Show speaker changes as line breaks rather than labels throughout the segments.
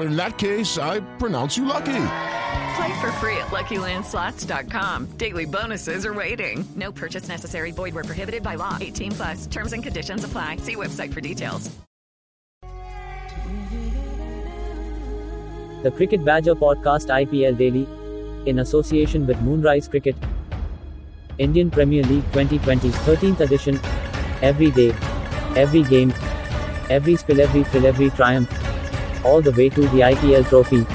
In that case, I pronounce you lucky.
Play for free at LuckyLandSlots.com. Daily bonuses are waiting. No purchase necessary. Void where prohibited by law. 18 plus. Terms and conditions apply. See website for details.
The Cricket Badger Podcast IPL Daily, in association with Moonrise Cricket, Indian Premier League 2020 13th edition. Every day, every game, every spill, every thrill, every triumph, all the way to the IPL trophy.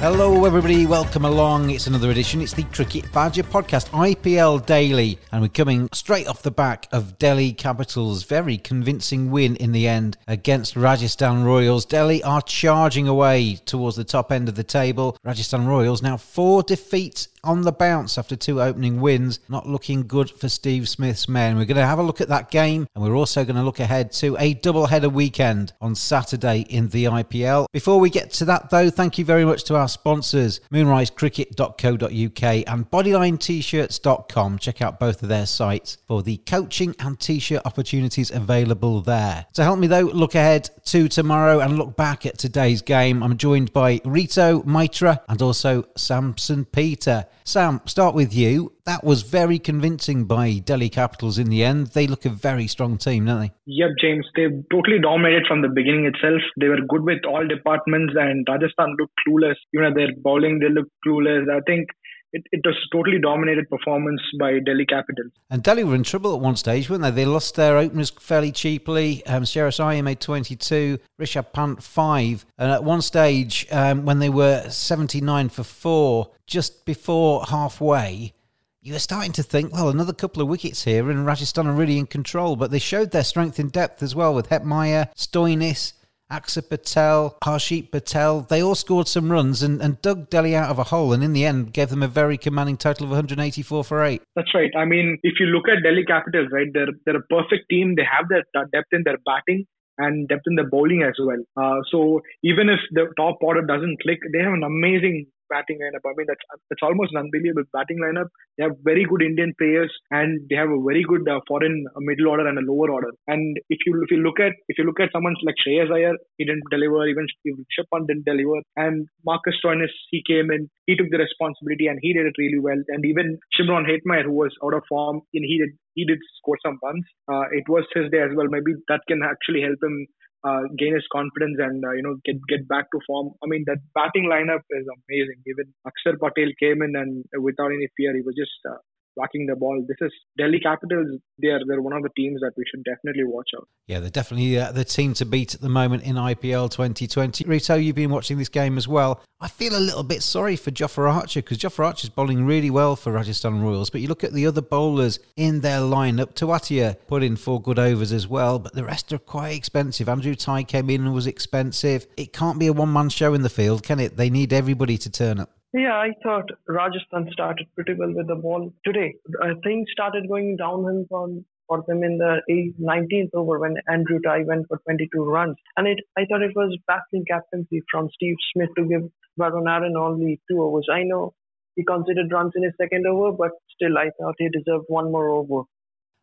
Hello, everybody. Welcome along. It's another edition. It's the Cricket Badger podcast, IPL Daily, and we're coming straight off the back of Delhi Capitals' very convincing win in the end against Rajasthan Royals. Delhi are charging away towards the top end of the table. Rajasthan Royals now four defeats on the bounce after two opening wins. Not looking good for Steve Smith's men. We're going to have a look at that game, and we're also going to look ahead to a double header weekend on Saturday in the IPL. Before we get to that, though, thank you very much to our sponsors, moonrisecricket.co.uk and bodylinet-shirts.com. Check out both of their sites for the coaching and t-shirt opportunities available there. To help me though, look ahead to tomorrow and look back at today's game. I'm joined by Rito Mitra and also Samson Peter. Sam, start with you. That was very convincing by Delhi Capitals in the end. They look a very strong team, don't they?
Yep, James. They totally dominated from the beginning itself. They were good with all departments, and Rajasthan looked clueless. You know, their bowling, they looked clueless. I think it, it was totally dominated performance by Delhi Capital.
And Delhi were in trouble at one stage, weren't they? They lost their openers fairly cheaply. Um, Shreyas Iyer made 22, Rishabh Pant 5. And at one stage, um, when they were 79 for 4, just before halfway, you were starting to think, well, another couple of wickets here and Rajasthan are really in control. But they showed their strength in depth as well with Hetmyer, Stoinis, Axar Patel, Harshal Patel, they all scored some runs and, and dug Delhi out of a hole and in the end gave them a very commanding total of 184 for 8.
That's right. I mean, if you look at Delhi Capitals, right, they're, they're a perfect team. They have that depth in their batting and depth in their bowling as well. Uh, so even if the top order doesn't click, they have an amazing batting lineup. I mean, that's that's almost an unbelievable batting lineup. They have very good Indian players, and they have a very good uh, foreign middle order and a lower order. And if you if you look at if you look at someone like Shreyas Iyer, he didn't deliver. Even Pant didn't deliver. And Marcus Stoinis, he came in, he took the responsibility, and he did it really well. And even Shimron Hetmyer, who was out of form, and he did he did score some runs. Uh, it was his day as well. Maybe that can actually help him uh, gain his confidence and uh, you know get get back to form. I mean that batting lineup is amazing. Even Axar Patel came in and without any fear, he was just uh, whacking the ball. This is Delhi Capitals. They're they're one of the teams that we should definitely watch out.
Yeah, they're definitely uh, the team to beat at the moment in IPL 2020. Rito, you've been watching this game as well. I feel a little bit sorry for Jofra Archer because Jofra Archer's bowling really well for Rajasthan Royals. But you look at the other bowlers in their lineup. Tewatia put in four good overs as well, but the rest are quite expensive. Andrew Tye came in and was expensive. It can't be a one man show in the field, can it? They need everybody to turn up.
Yeah, I thought Rajasthan started pretty well with the ball today. Uh, things started going downhill on for them in the 19th over when Andrew Tye went for 22 runs. And it, I thought it was baffling captaincy from Steve Smith to give Varun Aaron only two overs. I know he conceded runs in his second over, but still, I thought he deserved one more over.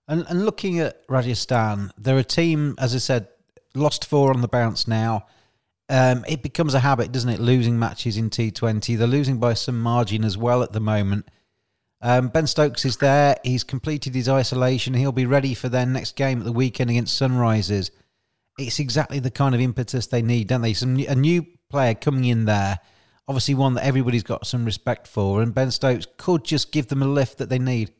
And, and looking at Rajasthan, they're a team, as I said, lost four on the bounce now. Um, it becomes a habit, doesn't it? Losing matches in T20. They're losing by some margin as well at the moment. Um, ben Stokes is there. He's completed his isolation. He'll be ready for their next game at the weekend against Sunrisers. It's exactly the kind of impetus they need, don't they? Some a new player coming in there, obviously one that everybody's got some respect for, and Ben Stokes could just give them a lift that they need.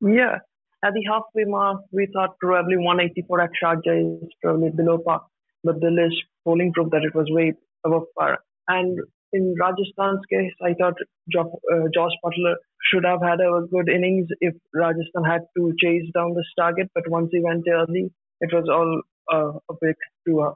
Yeah, at the halfway mark, we thought probably 184 at Sharjah is probably below par, but the list polling proved that it was way above par. And in Rajasthan's case, I thought jo- uh, Jos Buttler should have had a good innings if Rajasthan had to chase down this target. But once he went early, it was all uh, a bit too uh,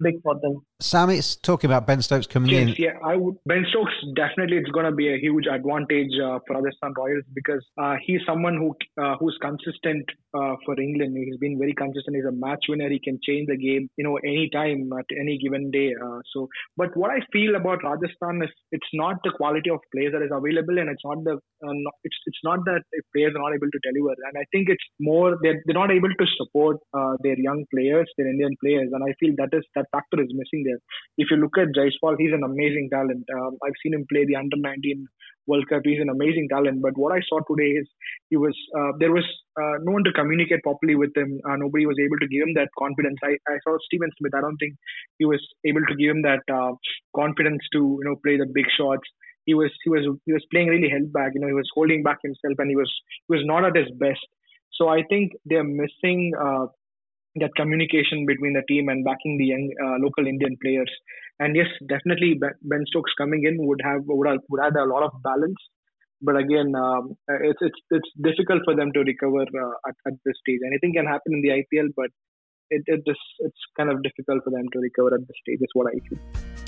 big for them.
Sam, it's talking about Ben Stokes coming
yes,
in.
Yeah, I would. Ben Stokes definitely it's going to be a huge advantage uh, for Rajasthan Royals because uh, he's someone who uh, who's consistent uh, for England. He's been very consistent. He's a match winner. He can change the game, you know, any time at any given day. Uh, so, but what I feel about Rajasthan is it's not the quality of players that is available, and it's not the uh, not, it's it's not that players are not able to deliver. And I think it's more they're they're not able to support their young players, their Indian players, and I feel that is that factor is missing If you look at Jaiswal, he's an amazing talent. Um, I've seen him play the under 19 World Cup. He's an amazing talent. But what I saw today is he was uh, there was uh, no one to communicate properly with him. Uh, nobody was able to give him that confidence. I, I saw Steven Smith. I don't think he was able to give him that uh, confidence to you know play the big shots. He was he was he was playing really held back. You know he was holding back himself and he was he was not at his best. So I think they're missing uh, that communication between the team and backing the young uh, local Indian players. And yes, definitely Ben Stokes coming in would have would, have, would add a lot of balance. But again, um, it's it's it's difficult for them to recover uh, at, at this stage. Anything can happen in the IPL, but it, it just it's kind of difficult for them to recover at this stage. Is what I feel.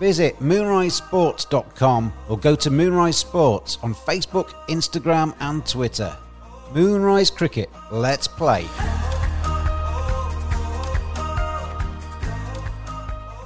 Visit moonrisesports.com or go to Moonrise Sports on Facebook, Instagram, and Twitter. Moonrise Cricket, let's play.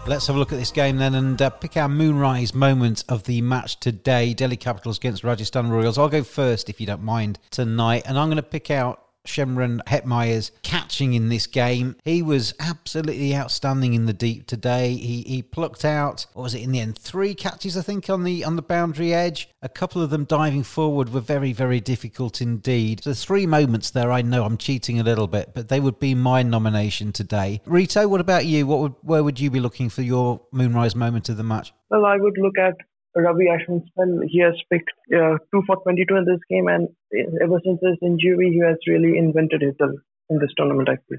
Let's have a look at this game then and uh, pick our moonrise moment of the match today. Delhi Capitals against Rajasthan Royals. I'll go first if you don't mind tonight, and I'm going to pick out Shimron Hetmyer's catching in this game. He was absolutely outstanding in the deep today. He he plucked out what was it in the end three catches I think on the on the boundary edge. A couple of them diving forward were very very difficult indeed. The three moments there I know I'm cheating a little bit, but they would be my nomination today. Rito, what about you? What would where would you be looking for your moonrise moment of the match?
Well, I would look at Ravi Ashwin spell. He has picked uh, two for 22 in this game, and ever since his injury, he has really invented himself in this tournament. I feel.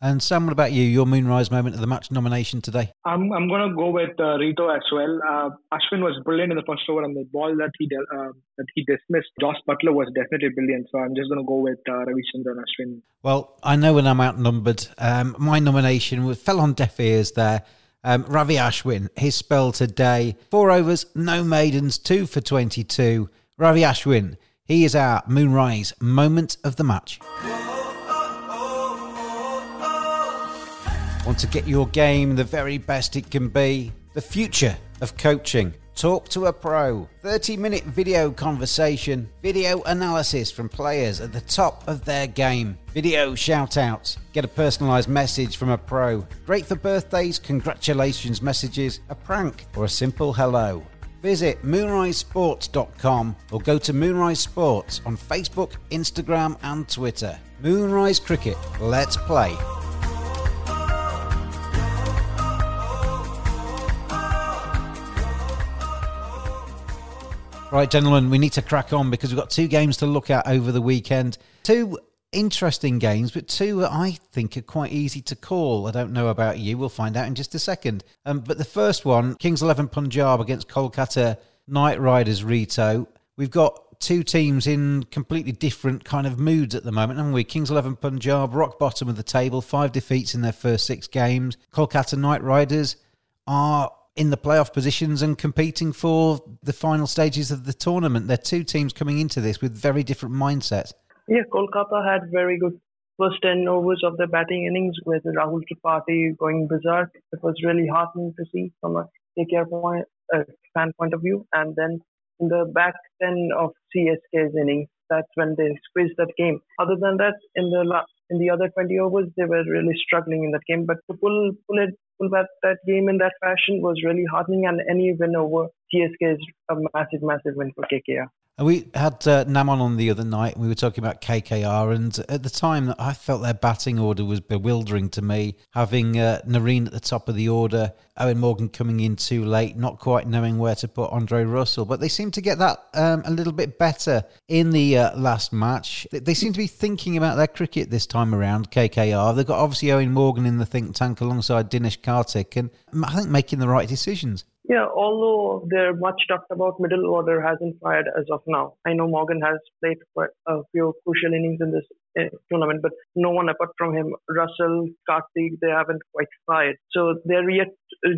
And Sam, what about you? Your moonrise moment of the match nomination today?
I'm I'm going to go with uh, Rito as well. Uh, Ashwin was brilliant in the first over, and the ball that he de- uh, that he dismissed, Jos Buttler was definitely brilliant. So I'm just going to go with uh, Ravichandran Ashwin.
Well, I know when I'm outnumbered. Um, my nomination fell on deaf ears there. Um, Ravi Ashwin, his spell today, four overs, no maidens, two for 22. Ravi Ashwin, he is our Moonrise moment of the match. Want to get your game the very best it can be? The future of coaching. Talk to a pro. 30 minute video conversation, video analysis from players at the top of their game, video shout outs, get a personalised message from a pro. Great for birthdays, congratulations messages, a prank, or a simple hello. Visit moonrisesports.com or go to Moonrise Sports on Facebook, Instagram, and Twitter. Moonrise Cricket, let's play. Right, gentlemen, we need to crack on because we've got two games to look at over the weekend. Two interesting games, but two I think are quite easy to call. I don't know about you. We'll find out in just a second. Um, but the first one, Kings 11 Punjab against Kolkata Knight Riders Rito. We've got two teams in completely different kind of moods at the moment, haven't we? Kings 11 Punjab, rock bottom of the table, five defeats in their first six games. Kolkata Knight Riders are in the playoff positions and competing for the final stages of the tournament. They're two teams coming into this with very different mindsets.
Yeah, Kolkata had very good first 10 overs of the batting innings with Rahul Tripathi going berserk. It was really heartening to see from a KKR point, uh, fan point of view. And then in the back 10 of CSK's innings, that's when they squeezed that game. Other than that, in the in the other 20 overs, they were really struggling in that game. But to pull pull it pull that, that game in that fashion was really heartening. And any win over CSK is a massive, massive win for KKR.
We had uh, Naman on the other night. and We were talking about KKR, and at the time, I felt their batting order was bewildering to me. Having uh, at the top of the order, Eoin Morgan coming in too late, not quite knowing where to put Andre Russell, but they seem to get that um, a little bit better in the uh, last match. They seem to be thinking about their cricket this time around. KKR, they've got obviously Eoin Morgan in the think tank alongside Dinesh Karthik, and I think making the right decisions.
Yeah, although they're much talked about, middle order hasn't fired as of now. I know Morgan has played for a few crucial innings in this uh, tournament, but no one apart from him, Russell, Karthik, they haven't quite fired. So they're yet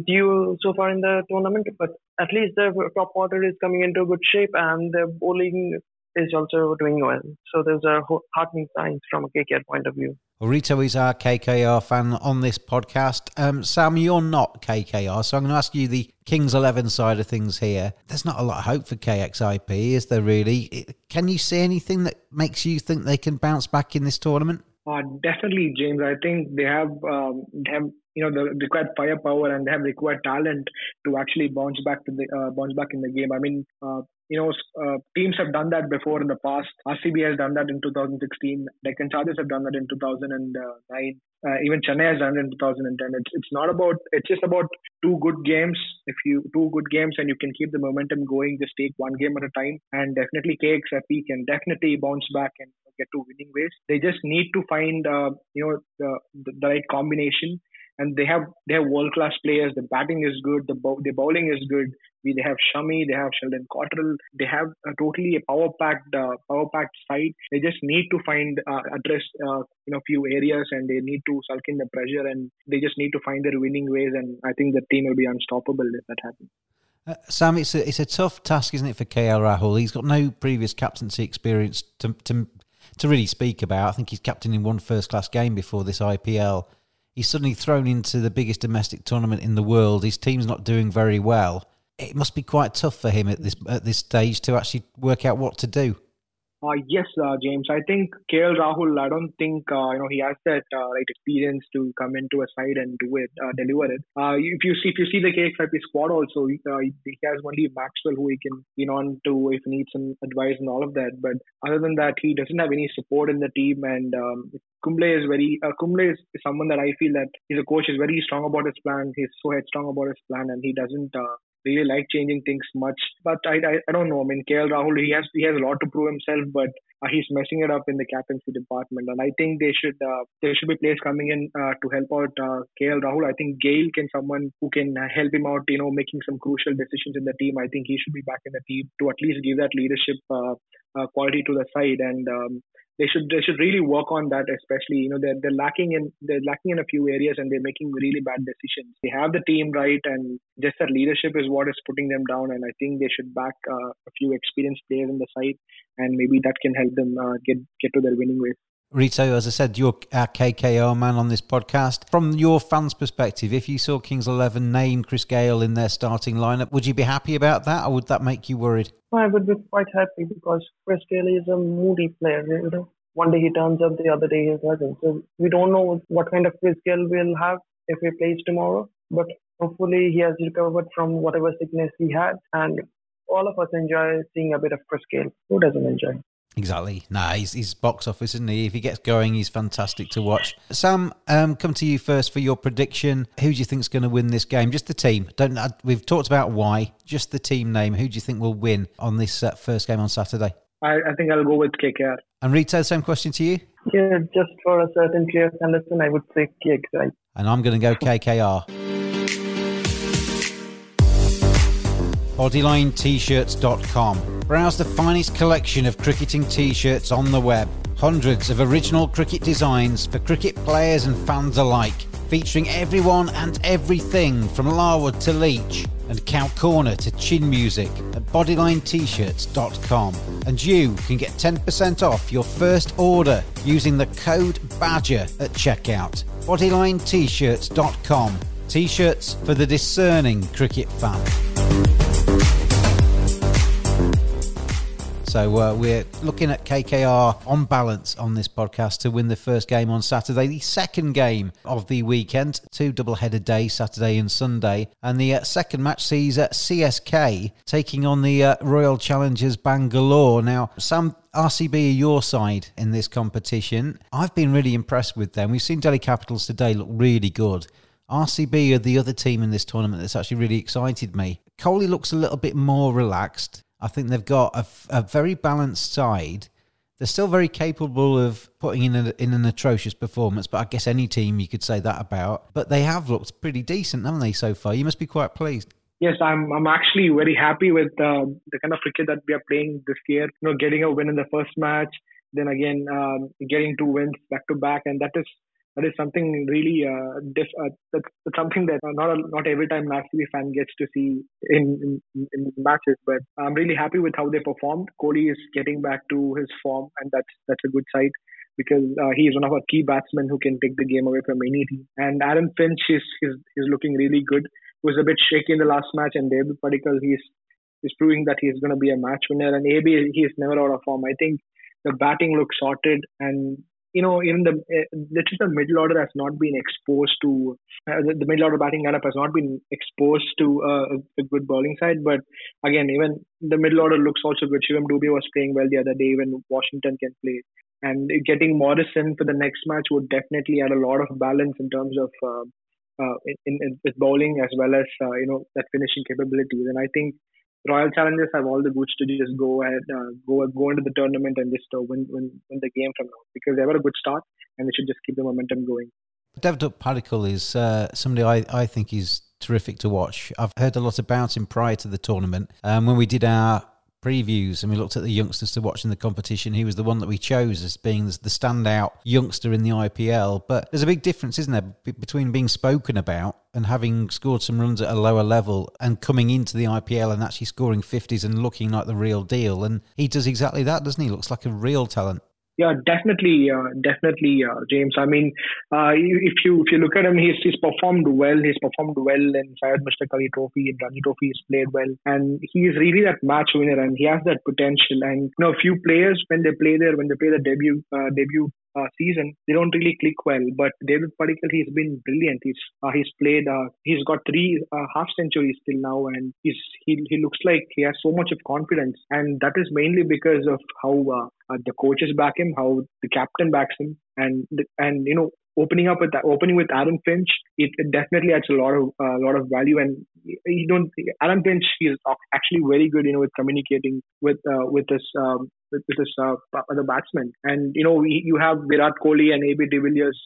due so far in the tournament, but at least their top order is coming into good shape and their bowling is also doing well. So there's a heartening signs from a KKR point of view.
Rito is our KKR fan on this podcast. Um, Sam, you're not KKR, so I'm going to ask you the Kings 11 side of things here. There's not a lot of hope for KXIP, is there really? Can you see anything that makes you think they can bounce back in this tournament?
Uh, definitely, James. I think they have um, they have you know the required firepower and they have required talent to actually bounce back to the uh, bounce back in the game. I mean, uh, you know, uh, teams have done that before in the past. RCB has done that in 2016. Deccan Chargers have done that in 2009. Uh, even Chennai has done it in 2010. It's it's not about. It's just about two good games. If you two good games and you can keep the momentum going, just take one game at a time. And definitely KXIP can definitely bounce back and get to winning ways. They just need to find uh, you know the, the right combination and they have they have world class players. The batting is good. The bow, the bowling is good. We, they have Shami, they have Sheldon Cottrell. They have a totally a power packed uh, power packed side. They just need to find uh, address uh, you know few areas and they need to sulk in the pressure and they just need to find their winning ways. And I think the team will be unstoppable if that happens.
Uh, Sam, it's a it's a tough task, isn't it, for KL Rahul? He's got no previous captaincy experience to to to really speak about. I think he's captain in one first class game before this IPL he's suddenly thrown into the biggest domestic tournament in the world. His team's not doing very well. It must be quite tough for him at this at this stage to actually work out what to do.
Uh, yes, uh, James. I think KL Rahul. I don't think uh, you know he has that uh, right experience to come into a side and do it, uh, deliver it. Uh, if you see if you see the KXIP squad also, he has only Maxwell who he can lean on to if he needs some advice and all of that. But other than that, he doesn't have any support in the team. And um, Kumble is very Kumble is, someone that I feel that he's a coach is very strong about his plan. He's so headstrong about his plan, and he doesn't really like changing things much. But I, I, I don't know. I mean, KL Rahul, he has he has a lot to prove himself, but uh, he's messing it up in the captaincy department. And I think they should uh, there should be players coming in uh, to help out uh, KL Rahul. I think Gayle can someone who can help him out. You know, making some crucial decisions in the team. I think he should be back in the team to at least give that leadership uh, uh, quality to the side. And um, they should they should really work on that especially you know they're, they're lacking in they're lacking in a few areas and they're making really bad decisions. They have the team right and just that leadership is what is putting them down and i think they should back uh, a few experienced players in the side and maybe that can help them uh, get get to their winning ways
Rito, as I said, you're our KKR man on this podcast. From your fans' perspective, if you saw Kings 11 name Chris Gayle in their starting lineup, would you be happy about that or would that make you worried?
I would be quite happy because Chris Gayle is a moody player. You know, one day he turns up, the other day he doesn't. So we don't know what kind of Chris Gayle we'll have if he plays tomorrow. But hopefully he has recovered from whatever sickness he had, and all of us enjoy seeing a bit of Chris Gayle. Who doesn't enjoy?
Exactly. Nah, he's, he's box office, isn't he? If he gets going, he's fantastic to watch. Sam, um, come to you first for your prediction. Who do you think is going to win this game? Just the team. Don't. Uh, we've talked about why. Just the team name. Who do you think will win on this uh, first game on Saturday?
I, I, think I'll go with KKR.
And Rito, same question to you.
Yeah, just for a certain clear Sanderson, I would say KKR.
And I'm going to go KKR. BodylineT-shirts.com. Browse the finest collection of cricketing t-shirts on the web. Hundreds of original cricket designs for cricket players and fans alike, featuring everyone and everything from Larwood to Leach and Cow Corner to Chin Music at BodylineT-shirts.com. And you can get 10% off your first order using the code BADGER at checkout. BodylineT-shirts.com. T-shirts for the discerning cricket fan. So uh, we're looking at KKR on balance on this podcast to win the first game on Saturday, the second game of the weekend, two double-header days, Saturday and Sunday, and the uh, second match sees uh, CSK taking on the uh, Royal Challengers Bangalore. Now, Sam, RCB are your side in this competition. I've been really impressed with them. We've seen Delhi Capitals today look really good. RCB are the other team in this tournament that's actually really excited me. Kohli looks a little bit more relaxed. I think they've got a, a very balanced side. They're still very capable of putting in, a, in an atrocious performance, but I guess any team you could say that about. But they have looked pretty decent, haven't they, so far? You must be quite pleased.
Yes, I'm. I'm actually very happy with uh, the kind of cricket that we are playing this year. You know, getting a win in the first match, then again um, getting two wins back to back, and that is that is something really uh, diff- uh, that's, that's, something that not a, not every time an RCB fan gets to see in, in, in matches. But I'm really happy with how they performed. Kohli is getting back to his form, and that's that's a good sight because uh, he is one of our key batsmen who can take the game away from any team. And Aaron Finch is is, is looking really good. He was a bit shaky in the last match, and Devdutt Padikkal he's is proving that he's going to be a match winner. And AB he is never out of form. I think the batting looks sorted, and you know, even the uh, the middle order has not been exposed to uh, the, the, middle order batting lineup has not been exposed to uh, a good bowling side. But again, even the middle order looks also good. Shivam Dube was playing well the other day when Washington can play, and getting Morrison for the next match would definitely add a lot of balance in terms of uh, uh in, in, with bowling as well as uh, you know that finishing capabilities. And I think Royal Challengers have all the goods to just go ahead, uh, go go into the tournament and just uh, win, win win the game from now because they have a good start and they should just keep the momentum going.
Devdutt Padikkal is uh, somebody I, I think is terrific to watch. I've heard a lot about him prior to the tournament. Um, when we did our previews and we looked at the youngsters to watch in the competition, he was the one that we chose as being the standout youngster in the IPL. But there's a big difference, isn't there, between being spoken about and having scored some runs at a lower level and coming into the IPL and actually scoring 50s and looking like the real deal. And he does exactly that, doesn't he? Looks like a real talent.
Yeah, definitely, uh, definitely, uh, James. I mean, uh, if you if you look at him, he's he's performed well. He's performed well in Syed Mushtaq Ali Trophy and Ranji Trophy. He's played well, and he is really that match winner, and he has that potential. And you know, a few players when they play there, when they play the debut uh, debut uh, season, they don't really click well. But Devdutt Padikkal, he's been brilliant. He's uh, he's played. Uh, he's got three uh, half centuries till now, and he's he he looks like he has so much of confidence, and that is mainly because of how uh, uh, the coaches back him, how the captain backs him, and and you know opening up with opening with Aaron Finch, it, it definitely adds a lot of a uh, lot of value. And you don't Aaron Finch is actually very good, you know, with communicating with uh, with his um, with, with uh, other batsmen. And you know, you have Virat Kohli and AB de Villiers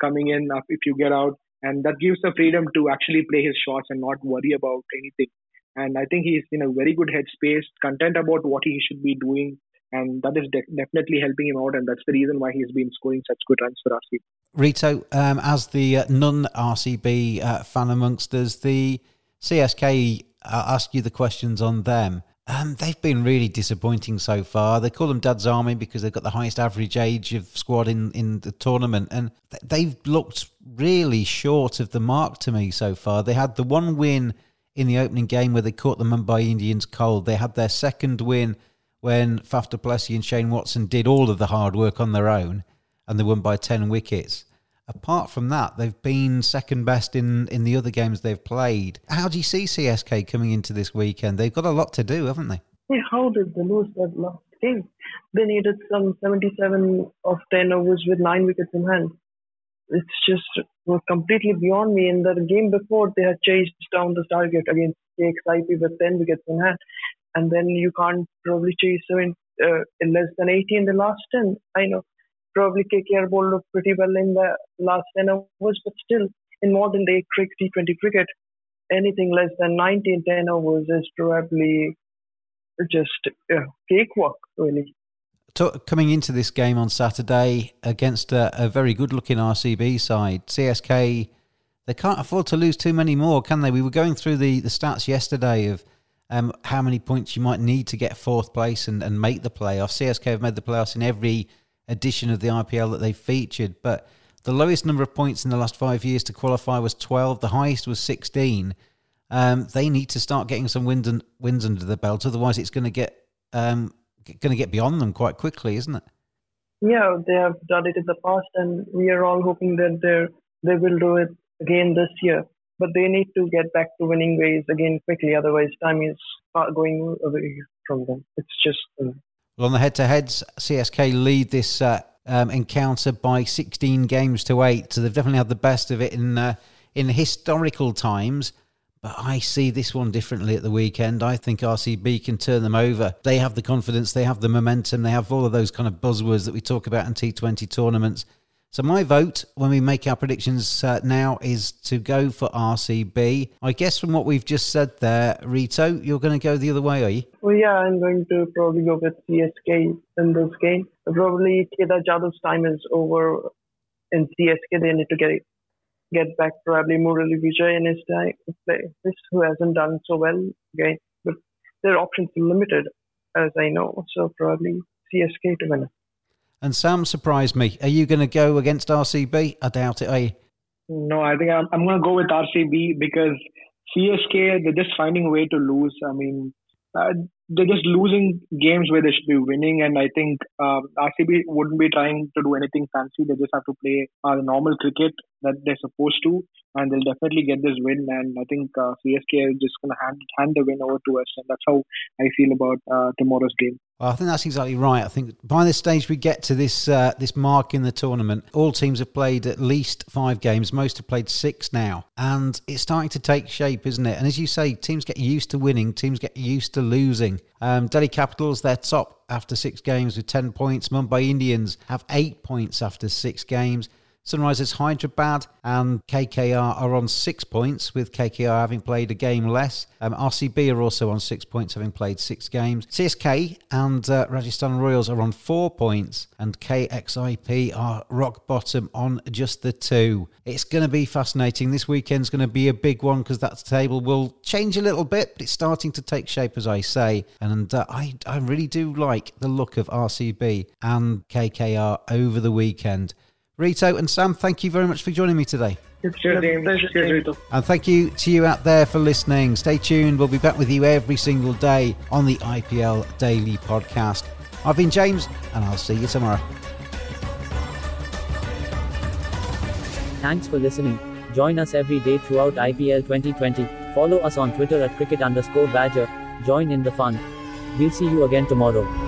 coming in if you get out, and that gives the freedom to actually play his shots and not worry about anything. And I think he's in a very good headspace, content about what he should be doing and that is de- definitely helping him out, and that's the reason why he's been scoring such good runs for RCB.
Rito, um, as the uh, non-RCB uh, fan amongst us, the CSK uh, ask you the questions on them. Um, they've been really disappointing so far. They call them Dad's Army because they've got the highest average age of squad in, in the tournament, and they've looked really short of the mark to me so far. They had the one win in the opening game where they caught the Mumbai Indians cold. They had their second win when Faf du Plessis and Shane Watson did all of the hard work on their own and they won by 10 wickets. Apart from that, they've been second best in, in the other games they've played. How do you see CSK coming into this weekend? They've got a lot to do, haven't they?
How did they lose that last game? They needed some 77 of 10 overs with 9 wickets in hand. It's just was completely beyond me. In the game before, they had chased down the target against KXIP with 10 wickets in hand and then you can't probably chase in, uh, in less than 80 in the last 10. I know probably KKR bowled up pretty well in the last 10 overs, but still in modern day cricket, T20 cricket, anything less than 19 10 overs is probably just uh, cakewalk, really.
coming into this game on Saturday against a, a very good looking RCB side, CSK, they can't afford to lose too many more, can they? We were going through the, the stats yesterday of um, how many points you might need to get fourth place and, and make the playoffs. CSK have made the playoffs in every edition of the IPL that they've featured, but the lowest number of points in the last five years to qualify was 12, the highest was 16. Um, they need to start getting some wins, and, wins under the belt, otherwise, it's going to get um, going to get beyond them quite quickly, isn't it?
Yeah, they have done it in the past, and we are all hoping that they they will do it again this year. But they need to get back to winning ways again quickly, otherwise, time is going away from them. It's just. Um,
well, on the head-to-heads, CSK lead this uh, um, encounter by 16 games to eight, so they've definitely had the best of it in uh, in historical times. But I see this one differently at the weekend. I think RCB can turn them over. They have the confidence, they have the momentum, they have all of those kind of buzzwords that we talk about in T20 tournaments. So my vote when we make our predictions uh, now is to go for RCB. I guess from what we've just said there, Rito, you're going to go the other way, are you?
Well, yeah, I'm going to probably go with CSK in this game. Probably Kedar Jadhav's time is over in CSK. They need to get get back probably Murali Vijay in his time, this who hasn't done so well again. But their options are limited, as I know. So probably CSK to win.
And Sam surprised me. Are you going to go against RCB? I doubt it. Are you?
No, I think I'm, I'm going to go with RCB because CSK they're just finding a way to lose. I mean, uh, they're just losing games where they should be winning, and I think um, RCB wouldn't be trying to do anything fancy. They just have to play uh, normal cricket that they're supposed to, and they'll definitely get this win. And I think uh, CSK is just going to hand hand the win over to us, and that's how I feel about uh, tomorrow's game.
Well, I think that's exactly right. I think by the stage we get to this uh, this mark in the tournament, all teams have played at least five games. Most have played six now, and it's starting to take shape, isn't it? And as you say, teams get used to winning, teams get used to losing. Um, Delhi Capitals, they're top after six games with ten points. Mumbai Indians have eight points after six games. Sunrisers Hyderabad and KKR are on six points, with KKR having played a game less. Um, RCB are also on six points, having played six games. CSK and uh, Rajasthan Royals are on four points, and KXIP are rock bottom on just the two. It's going to be fascinating. This weekend's going to be a big one because that table will change a little bit, but it's starting to take shape, as I say. And uh, I, I really do like the look of RCB and KKR over the weekend. Rito and Sam, thank you very much for joining me today.
Cheers, Cheers,
And thank you to you out there for listening. Stay tuned. We'll be back with you every single day on the IPL Daily Podcast. I've been James, and I'll see you tomorrow.
Thanks for listening. Join us every day throughout IPL 2020. Follow us on Twitter at cricket underscore badger. Join in the fun. We'll see you again tomorrow.